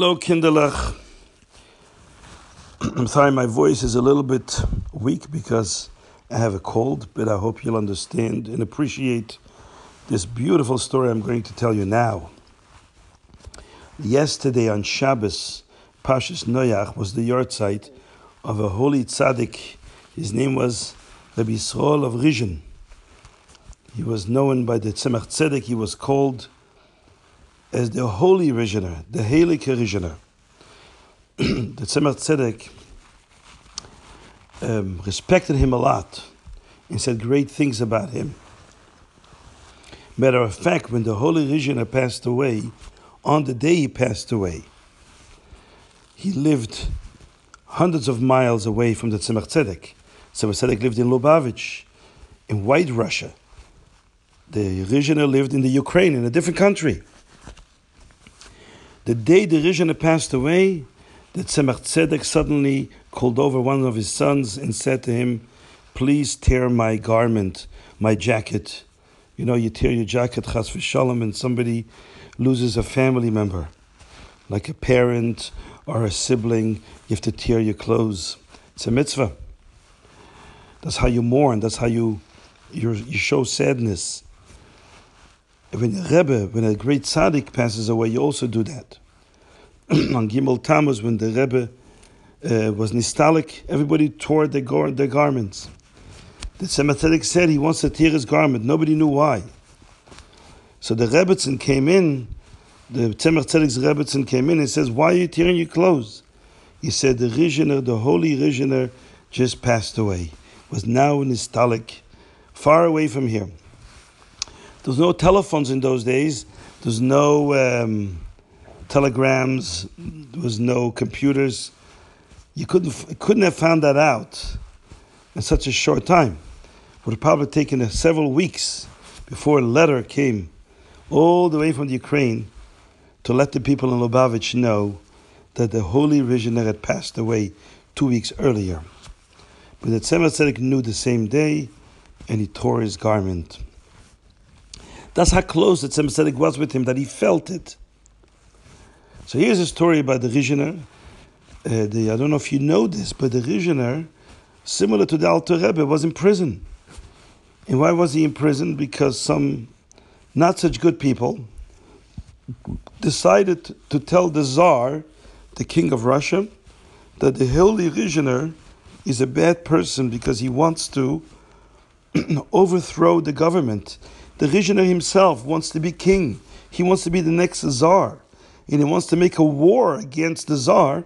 Hello, Kinderlach. I'm sorry my voice is a little bit weak because I have a cold, but I hope you'll understand and appreciate this beautiful story I'm going to tell you now. Yesterday on Shabbos, Pashas Noach was the yahrzeit of a holy tzaddik. His name was Rabbi Yisrael of Rizhin. He was known by the Tzemach Tzedek. He was called as the holy Rizhiner, the Heilige Rizhiner. the Tzemach Tzedek um, respected him a lot and said great things about him. Matter of fact, when the holy Rizhiner passed away, on the day he passed away, he lived hundreds of miles away from the Tzemach Tzedek. Tzemach Tzedek lived in Lubavitch, in White Russia. The Rizhiner lived in the Ukraine, in a different country. The day the Rizhiner passed away, the Tzemach Tzedek suddenly called over one of his sons and said to him, Please tear my garment, my jacket. You know, you tear your jacket, chas v'shalom, and somebody loses a family member, like a parent or a sibling, you have to tear your clothes. It's a mitzvah. That's how you mourn. That's how you you show sadness. When a Rebbe, when a great tzaddik passes away, you also do that. On Gimel Tammuz, when the Rebbe uh, was nistalik, everybody tore their, gar- their garments. The Tzemach said he wants to tear his garment. Nobody knew why. So the Rebbetzin came in, the Tzemach Tzedek's Rebbetzin came in and says, Why are you tearing your clothes? He said, The Rizhiner, the holy Rizhiner, just passed away. Was now in Istalik, far away from here. There was no telephones in those days. There's no um, telegrams. There was no computers. You couldn't couldn't have found that out in such a short time. It would have probably taken several weeks before a letter came all the way from the Ukraine to let the people in Lubavitch know that the holy Rizhiner had passed away two weeks earlier. But the Tzemach knew the same day, and he tore his garment. That's how close the Tzemach was with him, that he felt it. So here's a story about the Rizhiner. Uh, the, I don't know if you know this, but the Rizhiner, similar to the Alter Rebbe, was in prison. And why was he in prison? Because some not such good people decided to tell the Tsar, the king of Russia, that the holy Rizhiner is a bad person because he wants to overthrow the government. The Rizhiner himself wants to be king. He wants to be the next Tsar. And he wants to make a war against the Tsar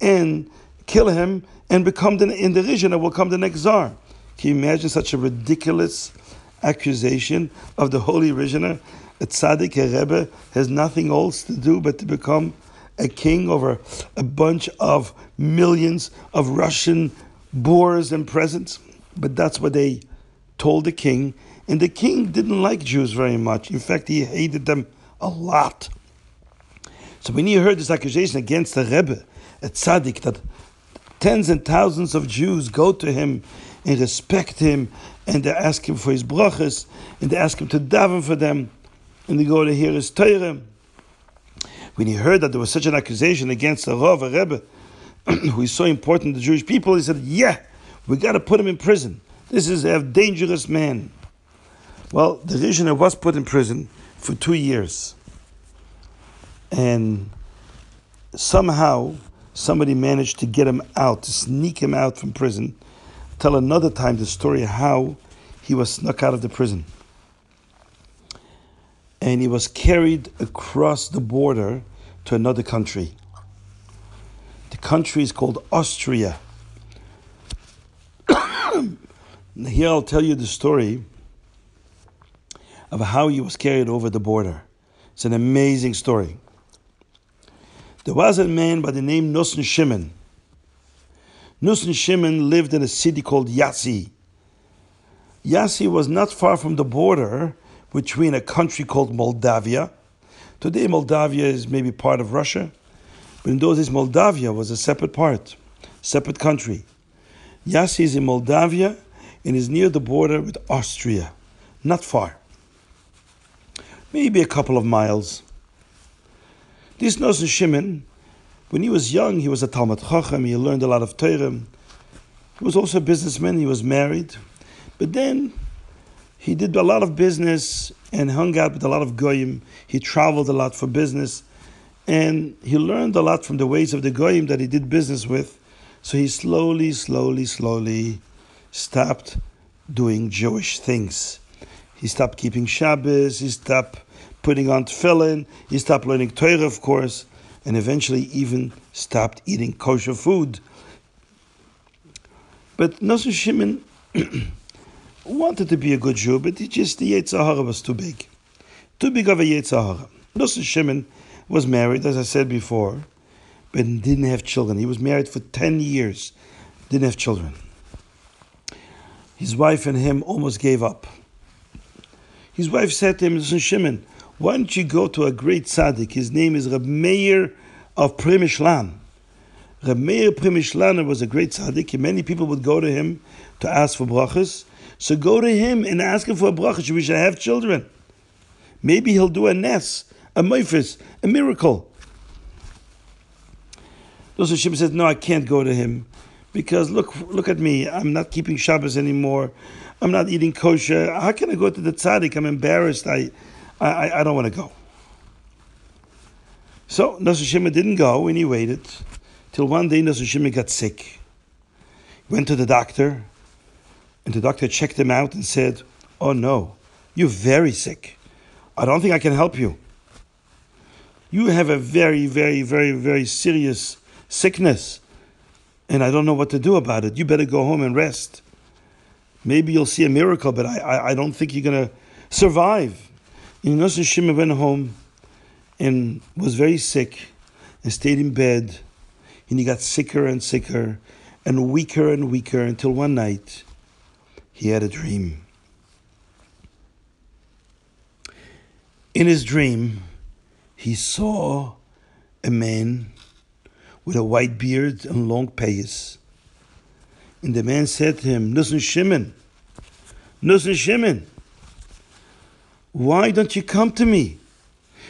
and kill him and become the, in the Rizhiner will come the next Tsar. Can you imagine such a ridiculous accusation of the holy Rizhiner? A tzaddik, a rebbe, has nothing else to do but to become a king over a bunch of millions of Russian boors and presents. But that's what they told the king. And the king didn't like Jews very much. In fact, he hated them a lot. So when he heard this accusation against the Rebbe, a tzaddik, that tens and thousands of Jews go to him and respect him, and they ask him for his brachas, and they ask him to daven for them, and they go to hear his Torah. When he heard that there was such an accusation against the Rav, a Rebbe, who is so important to the Jewish people, he said, "Yeah, we got to put him in prison. This is a dangerous man." Well, the Rizhiner was put in prison for two years, and somehow somebody managed to get him out, to sneak him out from prison. Tell another time the story how he was snuck out of the prison. And he was carried across the border to another country. The country is called Austria. Here I'll tell you the story of how he was carried over the border. It's an amazing story. There was a man by the name Nussen Shimon. Nussen Shimon lived in a city called Yassi. Yassi was not far from the border between a country called Moldavia. Today, Moldavia is maybe part of Russia, but in those days, Moldavia was a separate part, separate country. Yassi is in Moldavia and is near the border with Austria, not far, maybe a couple of miles. This Nosson Shimon, when he was young, he was a Talmud Chacham, he learned a lot of Torah. He was also a businessman, he was married. But then he did a lot of business and hung out with a lot of Goyim. He traveled a lot for business. And he learned a lot from the ways of the Goyim that he did business with. So he slowly, slowly, slowly stopped doing Jewish things. He stopped keeping Shabbos, he stopped putting on tefillin, he stopped learning Torah, of course, and eventually even stopped eating kosher food. But Nosson Shimon wanted to be a good Jew, but he just, the Yetzer Hara was too big. Too big of a Yetzer Hara. Nosson Shimon was married, as I said before, but didn't have children. He was married for 10 years, didn't have children. His wife and him almost gave up. His wife said to him, Listen, Shimon, why don't you go to a great tzaddik? His name is Reb Meir of Primishlan. Reb Meir Primishlan was a great tzaddik, and many people would go to him to ask for brachas. So go to him and ask him for a bracha. We should have children. Maybe he'll do a nes, a meifis, a miracle. Those Shimon says, No, I can't go to him because look, look at me. I'm not keeping Shabbos anymore. I'm not eating kosher. How can I go to the tzaddik? I'm embarrassed. I, I, I don't want to go. So Nosson Shimon didn't go, and he waited till one day Nosson Shimon got sick. He went to the doctor, and the doctor checked him out and said, "Oh no, you're very sick. I don't think I can help you. You have a very, very, very, very serious sickness." and I don't know what to do about it. You better go home and rest. Maybe you'll see a miracle, but I, I, I don't think you're going to survive. And Nosson Shimon went home and was very sick and stayed in bed. And he got sicker and sicker and weaker and weaker until one night he had a dream. In his dream, he saw a man with a white beard and long payas. And the man said to him, Nosson Shimon, Nosson Shimon, why don't you come to me?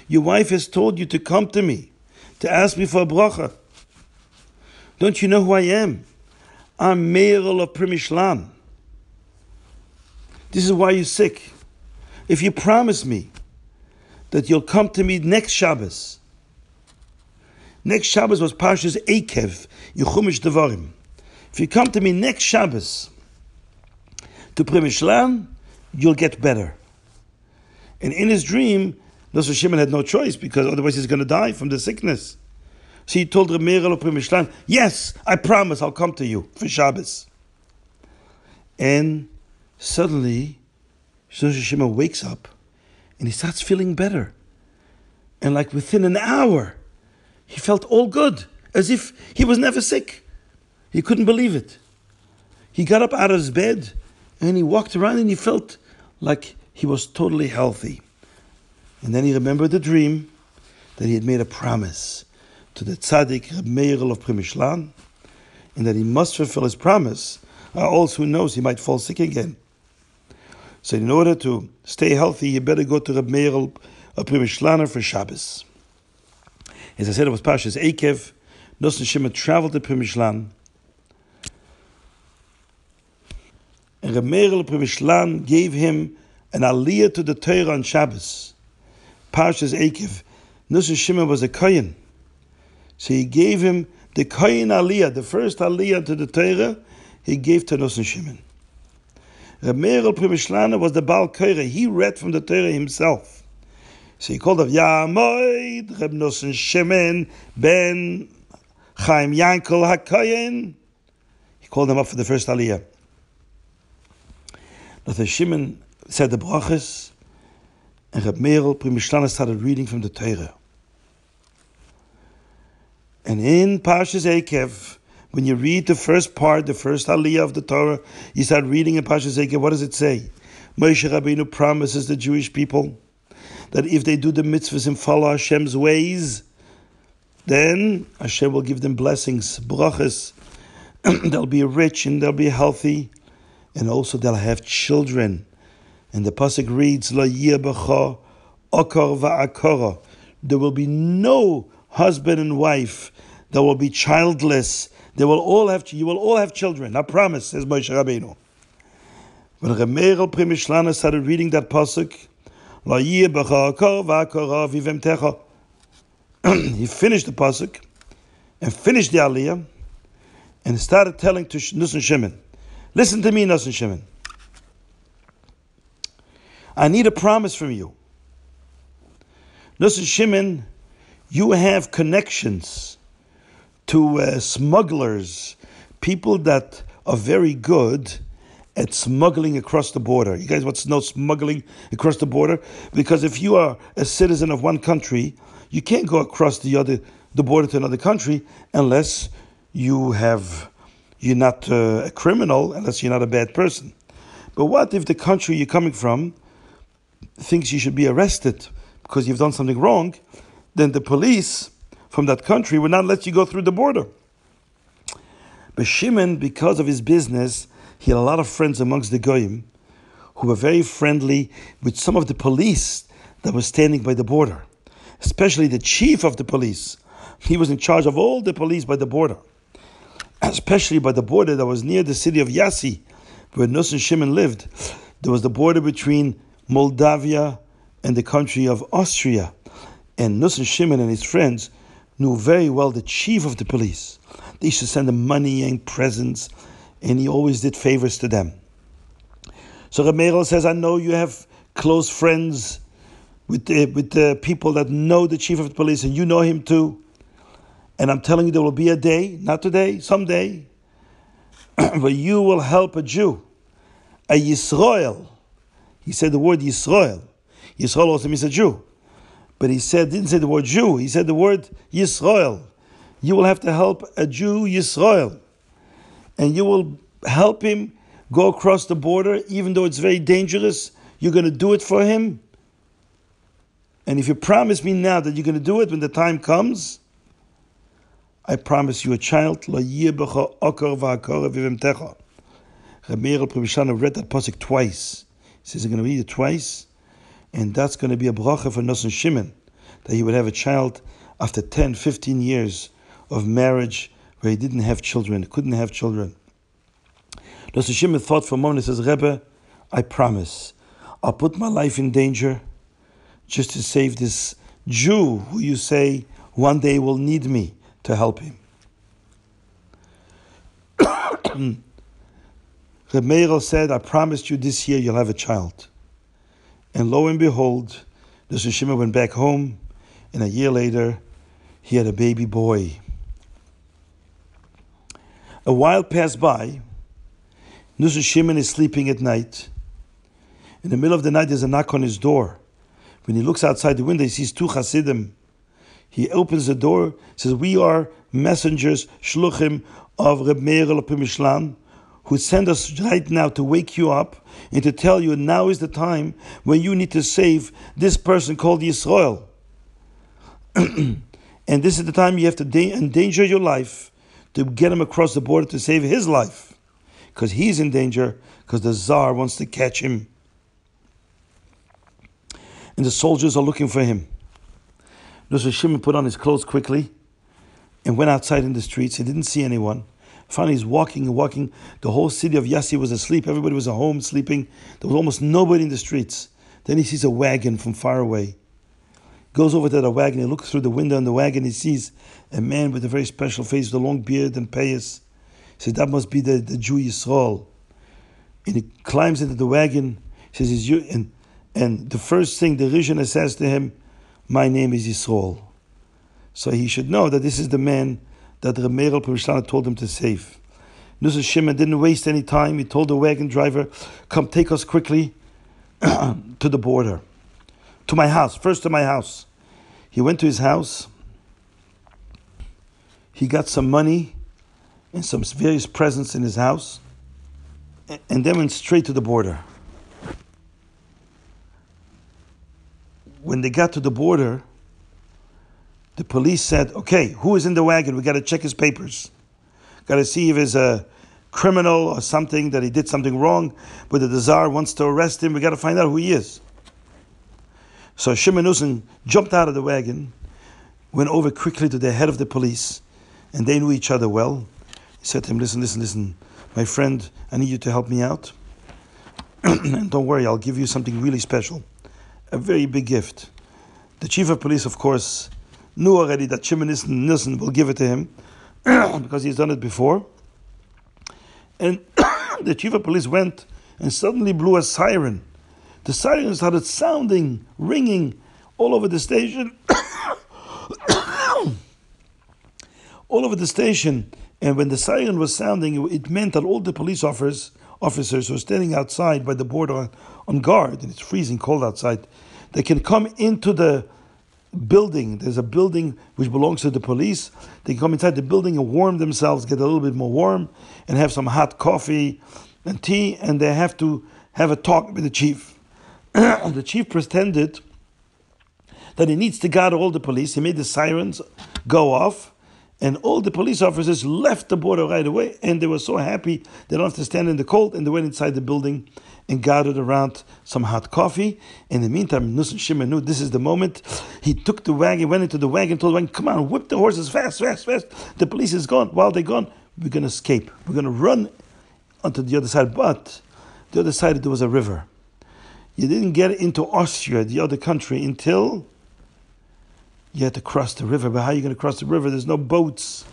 Your wife has told you to come to me, to ask me for a bracha. Don't you know who I am? I'm Meirel of Primishlan. This is why you're sick. If you promise me that you'll come to me next Shabbos, Next Shabbos was Parshas Eikev, Yechumish Devarim. If you come to me next Shabbos to Primishlan, you'll get better. And in his dream, Nosson Shimon had no choice because otherwise he's going to die from the sickness. So he told Reb Meirel of Primishlan, Yes, I promise I'll come to you for Shabbos. And suddenly, Nosson Shimon wakes up and he starts feeling better. And like within an hour, he felt all good, as if he was never sick. He couldn't believe it. He got up out of his bed and he walked around and he felt like he was totally healthy. And then he remembered the dream that he had made a promise to the tzaddik Reb Meir of Primishlan, and that he must fulfill his promise, or else who knows he might fall sick again. So in order to stay healthy, you better go to Reb Meir of Primishlan for Shabbos. As I said, it was Pashas Ekev. Nosson Shimon traveled to Primishlan. And Reb Meirel Primishlan gave him an aliyah to the Torah on Shabbos. Pashas Ekev. Nosson Shimon was a Kohen. So he gave him the Kohen aliyah, the first aliyah to the Torah, he gave to Nosson Shimon. Reb Meirel Primishlan was the Baal Korah. He read from the Torah himself. So he called of Yamoid Reb Nosson Shimon ben Chaim Yankel HaKoyen. He called him up for the first Aliyah. Nosson Shimon said the brachas, and Reb Meirel Primishlana started reading from the Torah. And in Parshas Ekev, when you read the first part, the first Aliyah of the Torah, you start reading in Parshas Ekev, what does it say? Moshe Rabbeinu promises the Jewish people that if they do the mitzvahs and follow Hashem's ways, then Hashem will give them blessings, brachas. they'll be rich and they'll be healthy, and also they'll have children. And the pasuk reads, "La okar va'akara." There will be no husband and wife that will be childless. They will all have you will all have children. I promise, says Moshe Rabbeinu. When Reb Meirel Primishlana started reading that pasuk, "La okor va'akora vivemtecha," he finished the pasuk and finished the aliyah and started telling to Nussen Shimon, listen to me, Nussen Shimon. I need a promise from you. Nussen Shimon, you have connections to uh, smugglers, people that are very good at smuggling across the border. You guys want to know smuggling across the border? Because if you are a citizen of one country, you can't go across the other the border to another country unless you have you're not uh, a criminal, unless you're not a bad person. But what if the country you're coming from thinks you should be arrested because you've done something wrong? Then the police from that country would not let you go through the border. But Shimon, because of his business, he had a lot of friends amongst the Goyim who were very friendly with some of the police that were standing by the border, especially the chief of the police. He was in charge of all the police by the border, especially by the border that was near the city of Yassi, where Nussen Shimon lived. There was the border between Moldavia and the country of Austria. And Nussen Shimon and his friends knew very well the chief of the police. They used to send him money and presents and he always did favors to them. So Ramirez says, I know you have close friends with the, with the people that know the chief of the police, and you know him too. And I'm telling you, there will be a day, not today, someday, where you will help a Jew, a Yisrael. He said the word Yisrael. Yisrael also means a Jew. But he said, didn't say the word Jew, he said the word Yisrael. You will have to help a Jew, Yisrael and you will help him go across the border, even though it's very dangerous. You're going to do it for him. And if you promise me now that you're going to do it when the time comes, I promise you a child. Rabbi Prabhupada read that pasuk twice. He says, I'm going to read it twice, and that's going to be a bracha for Nosson Shimon, that he would have a child after 10, 15 years of marriage where he didn't have children, couldn't have children. Dr. Shimon thought for a moment, he says, Rebbe, I promise, I'll put my life in danger just to save this Jew who you say one day will need me to help him. Reb Meir said, I promised you this year you'll have a child. And lo and behold. Shimon went back home, and a year later, he had a baby boy. A while passed by. Nus Shimon is sleeping at night. In the middle of the night, there's a knock on his door. When he looks outside the window, he sees two Hasidim. He opens the door, says, We are messengers, shluchim of Reb Meir Mishlan, who send us right now to wake you up and to tell you now is the time when you need to save this person called Yisrael. and this is the time you have to endanger your life to get him across the border to save his life because he's in danger because the czar wants to catch him. And the soldiers are looking for him. Nusra Shimon put on his clothes quickly and went outside in the streets. He didn't see anyone. Finally, he's walking and walking. The whole city of Yassi was asleep. Everybody was at home sleeping. There was almost nobody in the streets. Then he sees a wagon from far away goes over to the wagon, he looks through the window in the wagon, he sees a man with a very special face, with a long beard and payas. He says, that must be the, the Jew Yisrael. And he climbs into the wagon, he says, you and, and the first thing the Rishon says to him, My name is Yisrael. So he should know that this is the man that Meir al told him to save. Nusra Shimon didn't waste any time. He told the wagon driver, Come take us quickly to the border to my house, first to my house. He went to his house. He got some money and some various presents in his house and then went straight to the border. When they got to the border, the police said, Okay, who is in the wagon? We got to check his papers. Got to see if he's a criminal or something, that he did something wrong, whether the czar wants to arrest him. We got to find out who he is. So Shimon Nussen jumped out of the wagon, went over quickly to the head of the police, and they knew each other well. He said to him, Listen, listen, listen, my friend, I need you to help me out. and don't worry, I'll give you something really special, a very big gift. The chief of police, of course, knew already that Shimon Nissen will give it to him because he's done it before. And the chief of police went and suddenly blew a siren. The siren started sounding, ringing all over the station. all over the station. And when the siren was sounding, it meant that all the police officers, officers who are standing outside by the border on guard, and it's freezing cold outside, they can come into the building. There's a building which belongs to the police. They can come inside the building and warm themselves, get a little bit more warm, and have some hot coffee and tea, and they have to have a talk with the chief. the chief pretended that he needs to guard all the police. He made the sirens go off, and all the police officers left the border right away, and they were so happy they don't have to stand in the cold, and they went inside the building and gathered around some hot coffee. In the meantime, Nusan Shimon knew this is the moment. He took the wagon, went into the wagon, told the wagon, come on, whip the horses fast, fast, fast. The police is gone. While they're gone, we're going to escape. We're going to run onto the other side. But the other side, there was a river. You didn't get into Austria, the other country, until you had to cross the river. But how are you going to cross the river? There's no boats.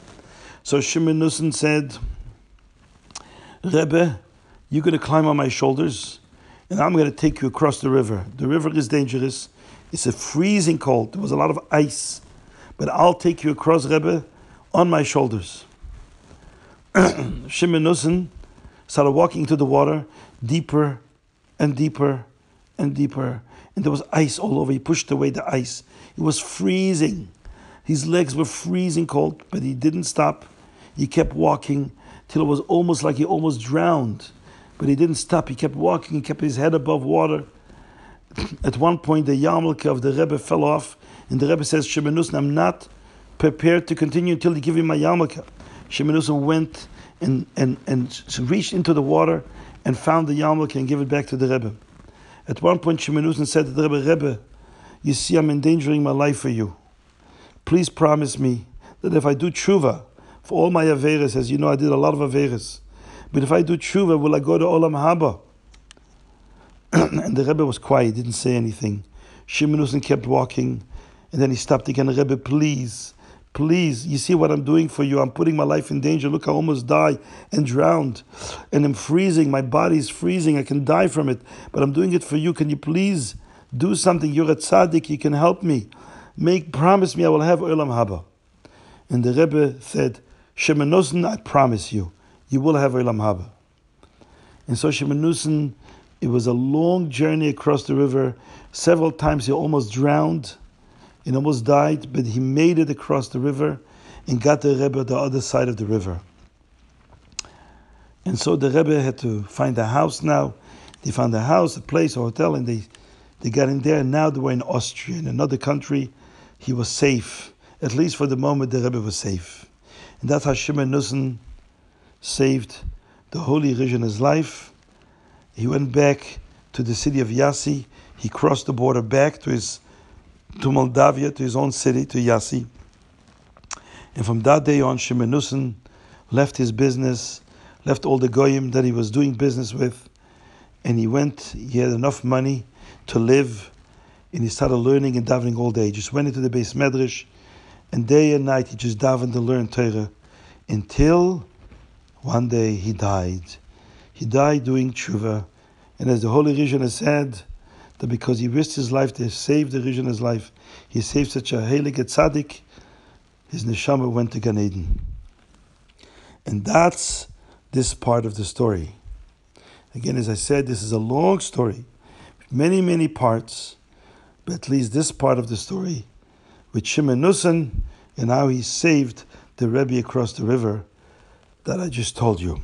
So Shimon Nussen said, Rebbe, you're going to climb on my shoulders, and I'm going to take you across the river. The river is dangerous. It's a freezing cold. There was a lot of ice. But I'll take you across, Rebbe, on my shoulders. Shimon Nussen started walking to the water deeper and deeper and deeper. And there was ice all over. He pushed away the ice. It was freezing. His legs were freezing cold, but he didn't stop. He kept walking till it was almost like he almost drowned. But he didn't stop. He kept walking. He kept his head above water. At one point, the yarmulke of the Rebbe fell off, and the Rebbe says, Shemenus, I'm not prepared to continue until you give me my yarmulke. Shemenus went and, and, and reached into the water and found the yarmulke and gave it back to the Rebbe. At one point, Shemenus said to the Rebbe, Rebbe, you see, I'm endangering my life for you. Please promise me that if I do tshuva for all my averes, as you know, I did a lot of averes, but if I do tshuva, will I go to Olam Haba? and the Rebbe was quiet, didn't say anything. Shimon kept walking, and then he stopped again. Rebbe, please, please, you see what I'm doing for you? I'm putting my life in danger. Look, I almost die and drowned, and I'm freezing. My body's freezing. I can die from it, but I'm doing it for you. Can you please? Do something. You're a tzaddik. You can help me. Make promise me I will have olam haba. And the Rebbe said, Shemenusen, I promise you, you will have olam haba. And so Shemenusen, it was a long journey across the river. Several times he almost drowned and almost died, but he made it across the river and got the Rebbe the other side of the river. And so the Rebbe had to find a house now. They found a house, a place, a hotel, and they they got in there, and now they were in Austria, in another country. He was safe. At least for the moment, the Rebbe was safe. And that's how Shimon Nussen saved the holy Rishon's life. He went back to the city of Yassi. He crossed the border back to his to Moldavia, to his own city, to Yassi. And from that day on, Shimon Nussen left his business, left all the goyim that he was doing business with, and he went. He had enough money to live, and he started learning and davening all day. He just went into the beis medrash, and day and night he just davened and learned Torah, until one day he died. He died doing tshuva, and as the Holy Rishon has said, that because he risked his life to save the Rishon's life, he saved such a Heilig tzaddik, his neshama went to Gan Eden. And that's this part of the story. Again, as I said, this is a long story many, many parts, but at least this part of the story with Shimon Nussen and how he saved the Rebbe across the river that I just told you.